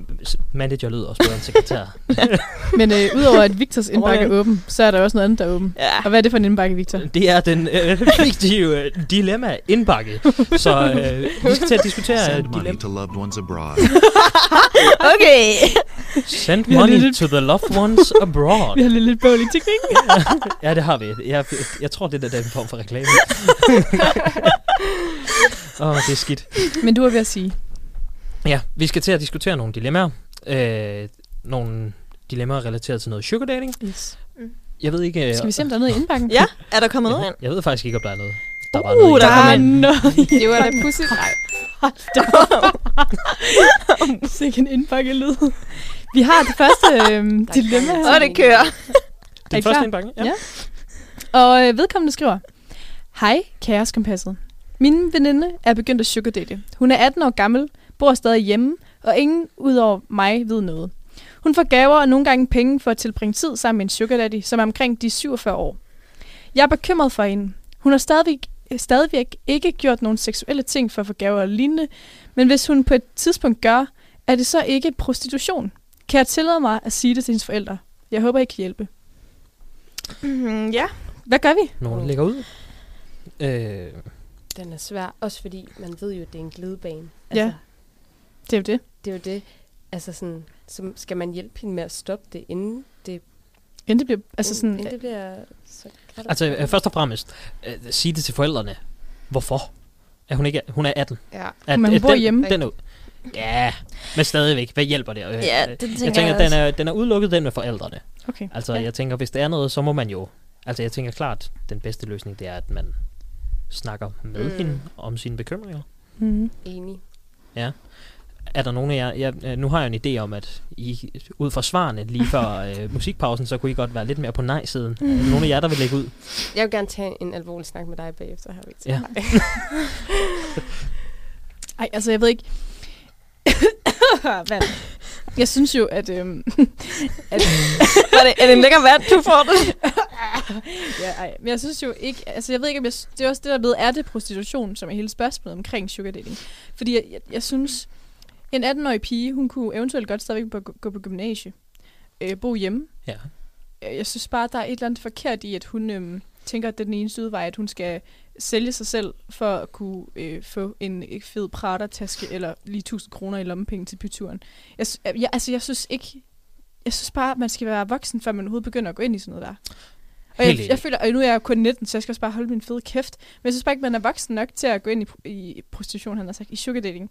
manager lyder også bedre end sekretær. Men øh, udover at Victors indbakke er åben, så er der også noget andet, der er åben. Ja. Og hvad er det for en indbakke, Victor? Det er den øh, fiktive øh, dilemma indbakke. Så øh, vi skal til at diskutere Send øh, money dilemma. to loved ones abroad. Okay. Send har money lidt- to the loved ones abroad. Vi har lidt, lidt bøvl i teknikken. Ja, det har vi. Jeg, jeg tror, det er den form for reklame. Åh, oh, det er skidt. Men du er ved at sige. Ja, vi skal til at diskutere nogle dilemmaer. Øh, nogle dilemmaer relateret til noget sugar dating. Yes. Jeg ved ikke... øh, Skal vi se, om der er noget i indbakken? Ja, er der kommet noget jeg, ind? jeg ved faktisk ikke, om der er noget. Der var Uh, noget der det. kom er ind. noget. Det var da pudsigt. Nej, Sikke en indbakkelyd. Vi har det første øhm, dilemma her. Og det kører. Er Den I første indbakke? Ja. Og øh, vedkommende skriver, Hej, kæreskompasset. Min veninde er begyndt at sugardate. Hun er 18 år gammel, bor stadig hjemme, og ingen udover mig ved noget. Hun får gaver og nogle gange penge for at tilbringe tid sammen med en sugar daddy, som er omkring de 47 år. Jeg er bekymret for hende. Hun har stadigvæk, stadigvæk ikke gjort nogle seksuelle ting for at få gaver og lignende, men hvis hun på et tidspunkt gør, er det så ikke prostitution? Kan jeg tillade mig at sige det til hendes forældre? Jeg håber, I kan hjælpe. Mm, ja. Hvad gør vi? Nogen lægger ud. Øh, den er svær. Også fordi man ved jo, at det er en glidebane. Ja. Det er jo det. Det er jo det. Altså sådan, så skal man hjælpe hende med at stoppe det, inden det, Inden det bliver, altså sådan, inden det bliver så altså, øh, først og fremmest, øh, sige det til forældrene. Hvorfor? Er hun ikke hun er 18? Ja. At, Men hun at bor den, hjemme. Den er, ja, men stadigvæk. Hvad hjælper det? Øh, Ja, øh, det tænker jeg tænker, jeg den er, den er udelukket, den med forældrene. okay. Altså, Ja. ja. jeg tænker, hvis der er noget, så må man jo... Altså, jeg tænker klart, den bedste løsning, det er, at man snakker med Mm. hende om sine bekymringer. Mm. Enig. Er der nogen af jer... Jeg, øh, nu har jeg en idé om, at I ud fra svarene lige før øh, musikpausen, så kunne I godt være lidt mere på nej-siden. Mm. Er der nogen af jer, der vil lægge ud? Jeg vil gerne tage en alvorlig snak med dig bagefter her, Victor. Ja. Ej, altså jeg ved ikke... Vand. Jeg synes jo, at... Øhm, at er, det, er det en lækker vand, du får det? ja, ej, men jeg synes jo ikke... Altså, jeg ved ikke, om jeg... Det er også det, der ved, er det prostitution, som er hele spørgsmålet omkring sugar dating. Fordi jeg, jeg, jeg synes, en 18-årig pige, hun kunne eventuelt godt stadigvæk gå, gå på gymnasie. Øh, bo hjemme. Ja. Øh, Jeg synes bare, der er et eller andet forkert i, at hun øhm, tænker, at det er den eneste udvej, at hun skal sælge sig selv for at kunne øh, få en øh, fed Prada-taske eller lige 1000 kroner i lommepenge til byturen. Jeg, jeg, altså, jeg synes ikke... Jeg synes bare, at man skal være voksen, før man overhovedet begynder at gå ind i sådan noget der. Og jeg, jeg føler, og nu er jeg kun 19, så jeg skal også bare holde min fede kæft. Men jeg synes bare ikke, man er voksen nok til at gå ind i, i prostitution, han har sagt, i sugar dating.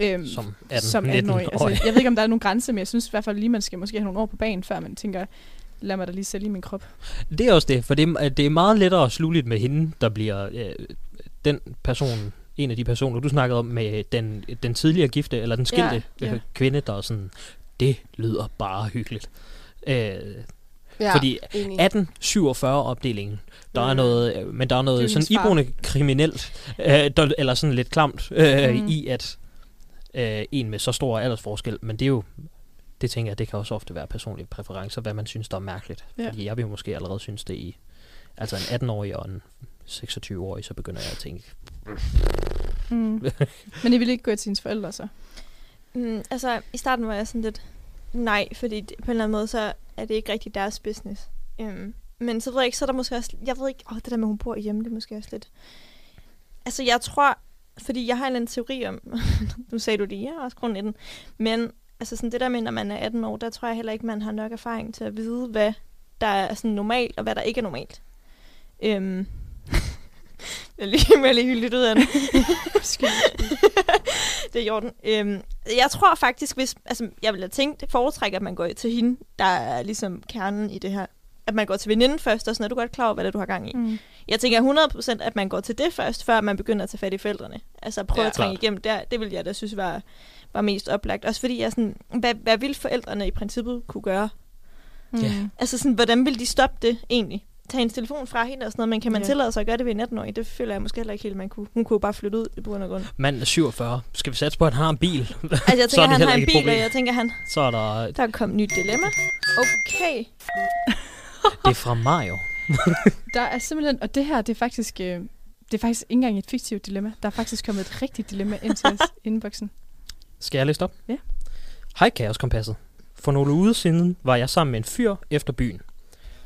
Øhm, Som 18, som 19 18-årig. Altså, jeg ved ikke, om der er nogen grænse, men jeg synes i hvert fald lige, man skal måske have nogle år på banen, før man tænker, lad mig da lige sælge min krop. Det er også det, for det er, det er meget lettere sluligt med hende, der bliver øh, den person, en af de personer, du snakkede om, med den, den tidligere gifte, eller den skilte Ja, ja, ja. kvinde, der er sådan, det lyder bare hyggeligt. Øh, Ja, fordi enig. 1847-opdelingen, der er Mm. noget, øh, men der er noget sådan iboende kriminelt, øh, der, eller sådan lidt klamt, øh, mm. i at øh, en med så stor aldersforskel, men det er jo, det tænker jeg, det kan også ofte være personlige præferencer, hvad man synes, der er mærkeligt. Ja. Fordi jeg vil måske allerede synes det i, altså en 18-årig og en 26-årig, så begynder jeg at tænke, Mm. men I vil ikke gå til hendes forældre, så? Mm, altså, i starten var jeg sådan lidt nej, fordi det, på en eller anden måde, så er det ikke rigtig deres business. Um, men så ved jeg ikke, så er der måske også, jeg ved ikke, åh, det der med, at hun bor hjemme, det er måske også lidt... Altså, jeg tror, fordi jeg har en eller anden teori om, nu sagde du det, jeg er også grund i den, men altså sådan det der med, når man er 18 år, der tror jeg heller ikke, man har nok erfaring til at vide, hvad der er sådan normalt, og hvad der ikke er normalt. Um, jeg lige med lige lidt ud af den. det er i orden. Øhm, jeg tror faktisk, hvis... Altså, jeg ville have tænkt, foretrække, at man går til hende, der er ligesom kernen i det her. At man går til veninden først, og sådan er du godt klar over, hvad det er, du har gang i. Mm. Jeg tænker 100% at man går til det først, før man begynder at tage fat i forældrene. Altså prøve Ja. at trænge Klart. igennem der. Det vil jeg da synes var, var mest oplagt. Også fordi jeg sådan, hvad, hvad vil forældrene i princippet kunne gøre? Mm. Ja. Altså sådan, hvordan vil de stoppe det egentlig? Tage hendes telefon fra hende og sådan noget, men kan man ja. tillade sig at gøre det ved en 18-årig? Det føler jeg måske heller ikke helt, man kunne. Hun kunne jo bare flytte ud i bund og grund. mand er 47, skal vi satse på, at han har en bil? Altså jeg Så er tænker, det han har en bil, og jeg tænker, han... Så er der, Der er kommet nyt dilemma. Okay. Det er fra Mario. Der er simpelthen, og det her, det er faktisk, øh, det er faktisk ikke engang et fiktivt dilemma. Der er faktisk kommet et rigtigt dilemma ind til os i inboxen. Skal jeg læse op? Ja. Hej Kaoskompasset. For nogle uger siden var jeg sammen med en fyr efter byen.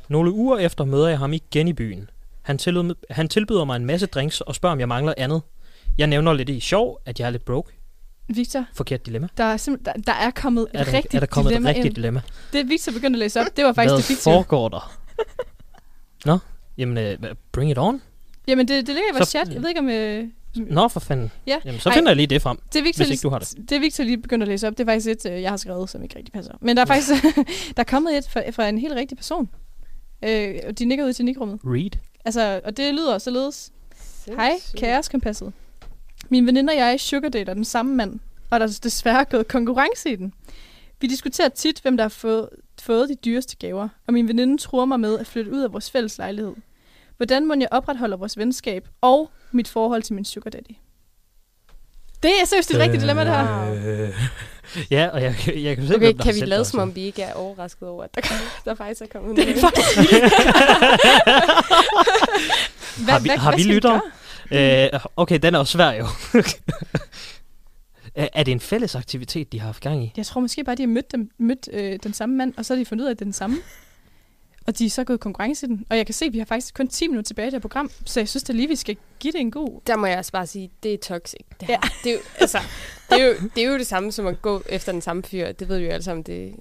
Nogle uger efter møder jeg ham igen i byen. Han, tillod, han tilbyder mig en masse drinks og spørger, om jeg mangler andet. Jeg nævner lidt i sjov, at jeg er lidt broke. Victor, Forkert dilemma. der er, simpelthen, der, der er kommet et Er der, rigtigt er der kommet et dilemma rigtigt ind. dilemma? Det Victor begyndte at læse op, det var faktisk Hvad det fiktive. foregår der? Nå, jamen, uh, bring it on. Jamen, det, det ligger i vores Så- chat. Jeg ved ikke om... Øh, Nå, for fanden. Ja. Jamen, så Ej. finder jeg lige det frem. det, Victor, Hvis ikke du har det. det Victor lige begyndte at læse op, det er faktisk et, øh, jeg har skrevet, som ikke rigtig passer. Men der er faktisk der er kommet et fra, fra en helt rigtig person. Øh, de nikker ud til nikrummet. Read. Altså, og det lyder således. Hej, kaoskompasset. Min veninde og jeg sugardater den samme mand, og der er desværre gået konkurrence i den. Vi diskuterer tit, hvem der har fået, fået de dyreste gaver, og min veninde tror mig med at flytte ud af vores fælles lejlighed. Hvordan må jeg opretholde vores venskab og mit forhold til min sugar daddy? Det er seriøst et rigtigt dilemma, det her. Øh, ja, og jeg, jeg, jeg kan se, Okay, hvem der kan har vi lade det, som om vi ikke er overrasket over, at der, der faktisk er kommet noget? Hvad, Har vi- har vi skal lyttere? gøre? Øh, okay, den er jo svær jo. er, er det en fælles aktivitet, de har haft gang i? Jeg tror måske bare, de har mødt, dem, mødt øh, den samme mand, og så har de fundet ud af, at det er den samme. Og de er så gået konkurrence i den. Og jeg kan se, at vi har faktisk kun 10 minutter tilbage i det her program, så jeg synes da lige, vi skal give det en god... Der må jeg også bare sige, det er toxic. Det, her. Ja. det, er, jo, altså, det, er, jo, det er jo det samme som at gå efter den samme fyr. Det ved vi jo alle sammen, det,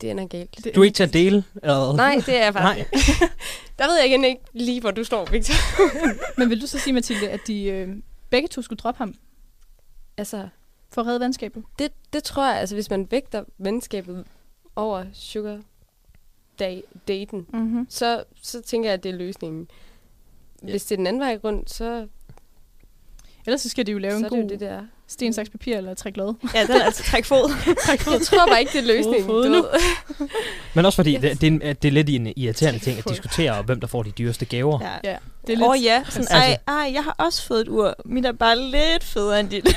det ender galt. Det, Du er ikke til at dele? Eller? Nej, det er jeg faktisk Nej. Der ved jeg igen ikke lige, hvor du står, Victor. Men vil du så sige, Mathilde, at de øh, begge to skulle droppe ham Altså, for at redde venskabet? det, det tror jeg, altså hvis man vægter venskabet over sugar da- daten, Mm-hmm. så, så tænker jeg, at det er løsningen. Hvis det er den anden vej rundt, så, Ellers så skal de jo lave så en er det jo god det, der. Sten, saks, papir eller træk lod. Ja, den er altså træk fod. Jeg tror bare ikke, det er løsningen. fod du nu. Men også fordi, Yes. det, det, er, det er lidt en irriterende ting at diskutere, hvem der får de dyreste gaver. Ja. Ja, det er lidt... Åh oh, ja, sådan, Altså- ej, ej, jeg har også fået et ur. Mit er bare lidt federe end dit.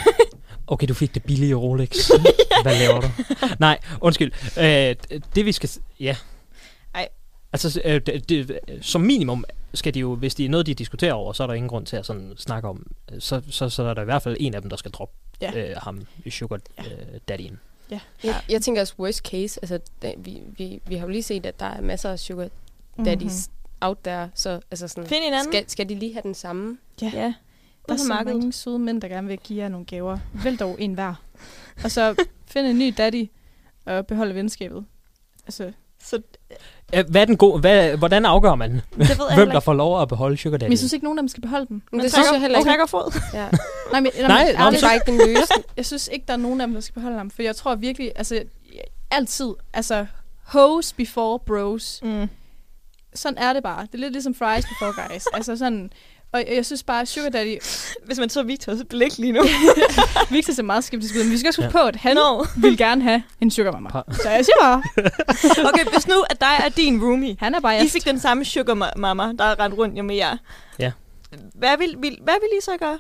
Okay, du fik det billige Rolex. Hvad laver du? Nej, undskyld. Øh, det vi skal... Ja. Altså, øh, det, det, som minimum skal de jo, hvis det er noget, de diskuterer over, så er der ingen grund til at sådan snakke om. øh, Så, så, så er der i hvert fald en af dem, der skal droppe Ja. øh, ham, Sugar øh, Daddyen. Jeg, jeg tænker også worst case, altså da, vi, vi, vi har jo lige set, at der er masser af sugar daddies mm-hmm. out there, så altså sådan, Find en anden. skal, skal de lige have den samme? Ja. Ja. Der er Ude på så markedet. mange søde mænd, der gerne vil give jer nogle gaver. Vælg dog en hver. Og så find en ny daddy og beholde venskabet. Altså, Så Hvad er den gode, hvad, hvordan afgør man, det ved jeg hvem der ikke. får lov at beholde Sugar men Daddy? jeg synes ikke, nogen af dem skal beholde dem. Men det synes jeg heller ikke. Trækker fod. Ja. Nej, men, Nej, nej, er men bare ikke den løsning. Jeg synes ikke, der er nogen af dem, der skal beholde ham. For jeg tror virkelig, altså altid, altså hoes before bros. Mm. Sådan er det bare. Det er lidt ligesom fries before guys. altså sådan, og jeg synes bare, Sugar Daddy, Hvis man så Victors blik lige nu. Victor ser meget skeptisk ud, men vi skal også huske Ja. på, at han Nå. vil gerne have en sugar mama. Så jeg siger bare, Okay, hvis nu at dig er din roomie. han er bare I fik den samme sugar ma- mama, der er rendt rundt jo med jer. Ja. Hvad vil, vil, hvad vil I så gøre?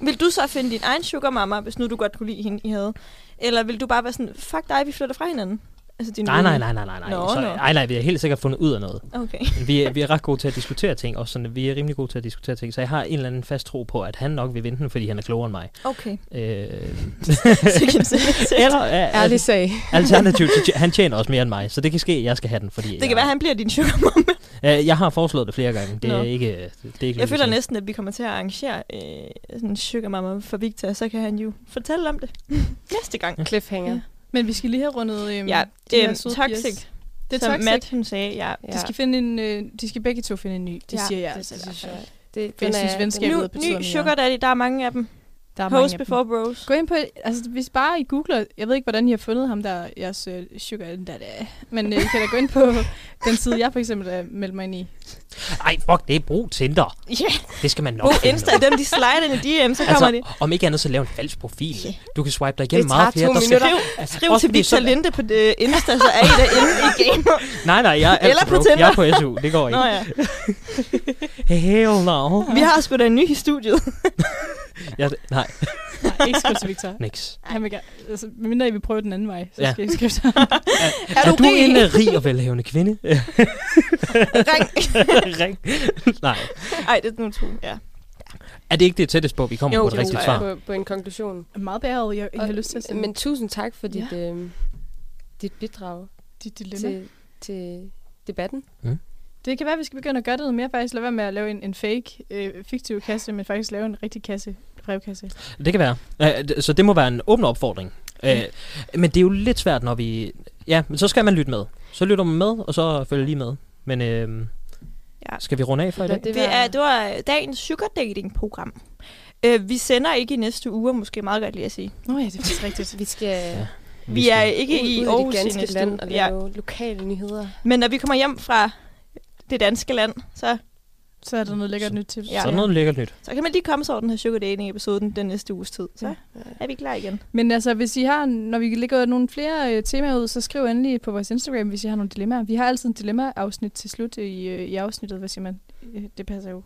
Vil du så finde din egen sugar mama, hvis nu du godt kunne lide hende, I havde? Eller vil du bare være sådan, fuck dig, vi flytter fra hinanden? Altså din Nej, nej, nej, nej, nej, nej. Nå, så, nej, nej, vi har helt sikkert fundet ud af noget. Okay. Vi er, vi er ret gode til at diskutere ting, og sådan, vi er rimelig gode til at diskutere ting, så jeg har en eller anden fast tro på, at han nok vil vinde den, fordi han er klogere end mig. Okay. Øh, det eller, Ærlig sag. alternativt, han tjener også mere end mig, så det kan ske, at jeg skal have den, fordi kan jeg, være, at han bliver din sugar mama. øh, jeg har foreslået det flere gange. Det er Nå. ikke, det er ikke Jeg føler endnu. næsten, at vi kommer til at arrangere øh, sådan en sugar mama for Victor, så kan han jo fortælle om det næste gang. Cliffhanger. Men vi skal lige have rundet øhm, Ja, de her øhm, toxic. pigers. Det er Som toxic. Matt, hun sagde, ja. Ja. De skal, finde en, øh, de skal begge to finde en ny. Det Ja, siger jeg det- altså. det fald. jeg. Det, jeg synes, venskabet Nu, betyder ny mere. sugar daddy, der er mange af dem. Der er Host before bros. Gå ind på, altså hvis bare I googler, jeg ved ikke, hvordan I har fundet ham der, jeres uh, sugar daddy, men uh, I kan da gå ind på den side, jeg for eksempel er meldt mig ind i. Ej, fuck det, brug Tinder. Ja, Det skal man nok brug finde Insta. Dem, de slider ind i DM, så kommer de. Altså, om ikke andet, så lav en falsk profil. Ja. Du kan swipe dig igennem Det meget tager flere. to der skal- minutter. Altså, Skriv også til Victor så- Linde på det Insta, så er I derinde i gamer. Nej, nej, jeg er Eller på. Tinder. Jeg er på SU, det går ikke. Nå ja. Hell no. Vi har sgu da en ny i studiet. Jeg, nej, Nej, ikke skriv til Victor. niks. Han vil gerne, altså, mindre I vil prøve den anden vej, så Ja. skal I skrive til ham. Er, du er du rig? en uh, rig og velhavende kvinde? Ring. Ring. Nej. Ej, det er nu to. Ja. Er det ikke det tætteste på, vi kommer Jo, på et jo, rigtigt ja. svar? På, på en konklusion. Meget bæret, jeg, jeg har lyst til at sende Men tusind tak for dit, Ja. øh, dit bidrag dit dilemma. til, til debatten. Det kan være, at vi skal begynde at gøre det noget mere, faktisk lade være med at lave en, en fake, øh, fiktiv kasse, men faktisk lave en rigtig kasse, brevkasse. Det kan være. Så det må være en åben opfordring. Uh, men det er jo lidt svært, når vi... Ja, men så skal man lytte med. Så lytter man med, og så følger lige med. Men uh, Ja. skal vi runde af for i dag? Det Det, var- er, det var dagens sugar dating program. Øh, vi sender ikke i næste uge, måske meget godt lige at sige. Nå ja, det er faktisk rigtigt. Vi skal Ja. Vi er ikke ud, i Aarhus i næste land uge. og Ja. lave lokale nyheder. Men når vi kommer hjem fra det danske land, så, Så er der noget lækkert nyt til. Ja. Så er noget lækkert nyt. så kan man lige komme så over den her sugar dating episode den, den næste uges tid. Så Ja. er vi klar igen. Men altså, hvis I har, når vi lægger nogle flere øh, temaer ud, så skriv endelig på vores Instagram, hvis I har nogle dilemmaer. Vi har altid en dilemma-afsnit til slut i, øh, i afsnittet, hvad siger man? Øh, Det passer jo.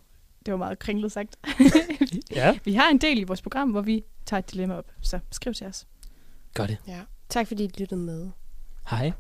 Det var meget kringlet sagt. Ja. vi har en del i vores program, hvor vi tager et dilemma op, så skriv til os. Gør det. Ja. Tak fordi I lyttede med. Hej.